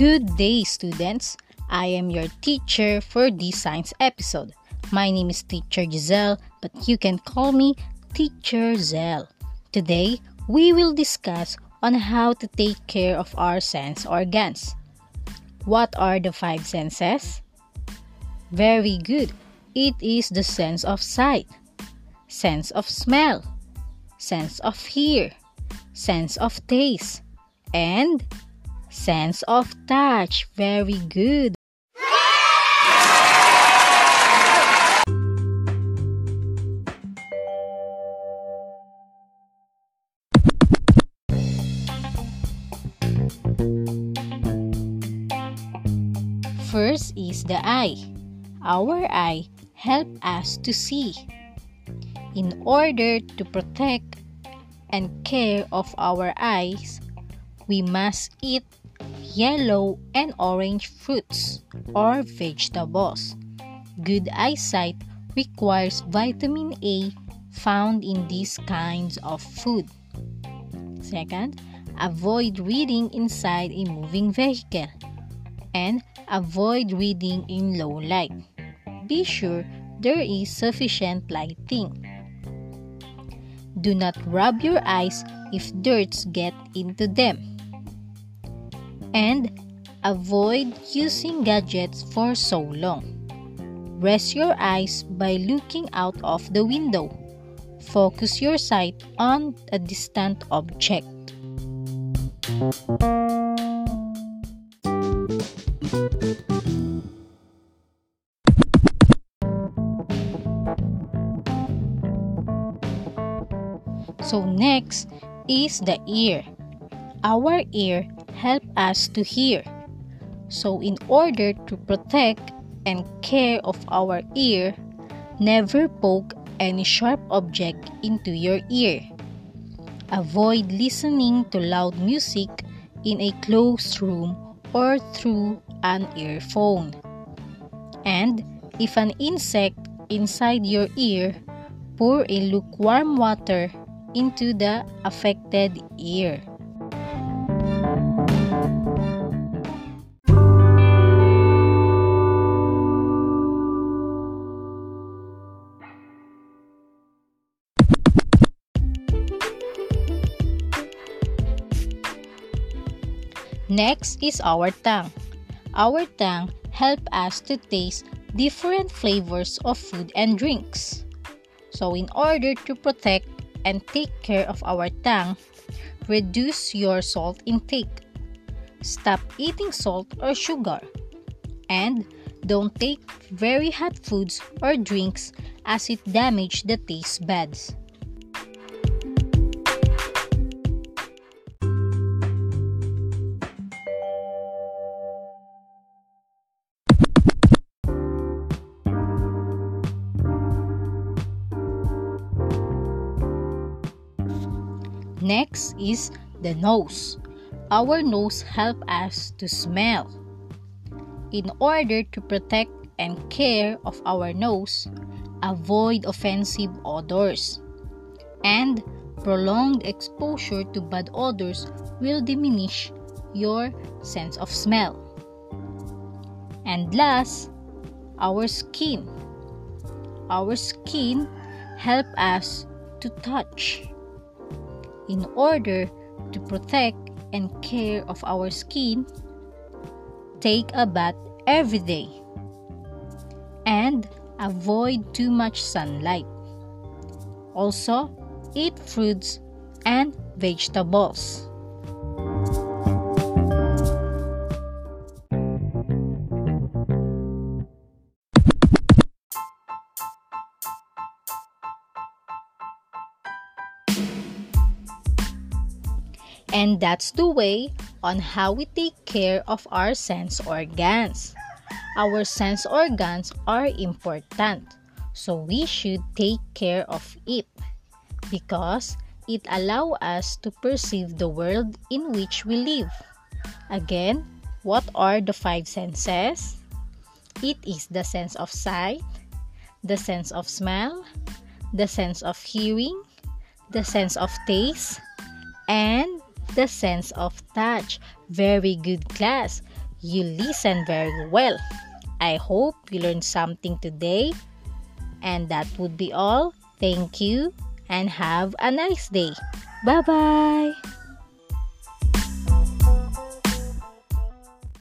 Good day, students. I am your teacher for this science episode. My name is Teacher Giselle, but you can call me Teacher Zell. Today, we will discuss on how to take care of our sense organs. What are the five senses? Very good. It is the sense of sight, sense of smell, sense of hear, sense of taste, and sense of touch. Very good. First is the eye. Our eye help us to see. In order to protect and care of our eyes, we must eat yellow and orange fruits or vegetables. Good eyesight requires vitamin A found in these kinds of food. Second, avoid reading inside a moving vehicle and avoid reading in low light. Be sure there is sufficient lighting. Do not rub your eyes if dirt gets into them. And avoid using gadgets for so long. Rest your eyes by looking out of the window. Focus your sight on a distant object. So next is the ear. Our ear help us to hear. So in order to protect and care of our ear, never poke any sharp object into your ear. Avoid listening to loud music in a closed room or through an earphone. And if an insect inside your ear, pour a lukewarm water into the affected ear. Next is our tongue. Our tongue help us to taste different flavors of food and drinks. So in order to protect and take care of our tongue, reduce your salt intake. Stop eating salt or sugar. And don't take very hot foods or drinks as it damage the taste buds. Next is the nose. Our nose help us to smell. In order to protect and care of our nose, avoid offensive odors. And prolonged exposure to bad odors will diminish your sense of smell. And last, our skin. Our skin help us to touch in order to protect and care of our skin, take a bath every day and avoid too much sunlight. Also, eat fruits and vegetables. And that's the way on how we take care of our sense organs. Our sense organs are important, so we should take care of it because it allows us to perceive the world in which we live. Again, what are the five senses? It is the sense of sight, the sense of smell, the sense of hearing, the sense of taste, and the sense of touch. Very good class. you listen very well. I hope you learned something today. And that would be all. Thank you and have a nice day. Bye bye.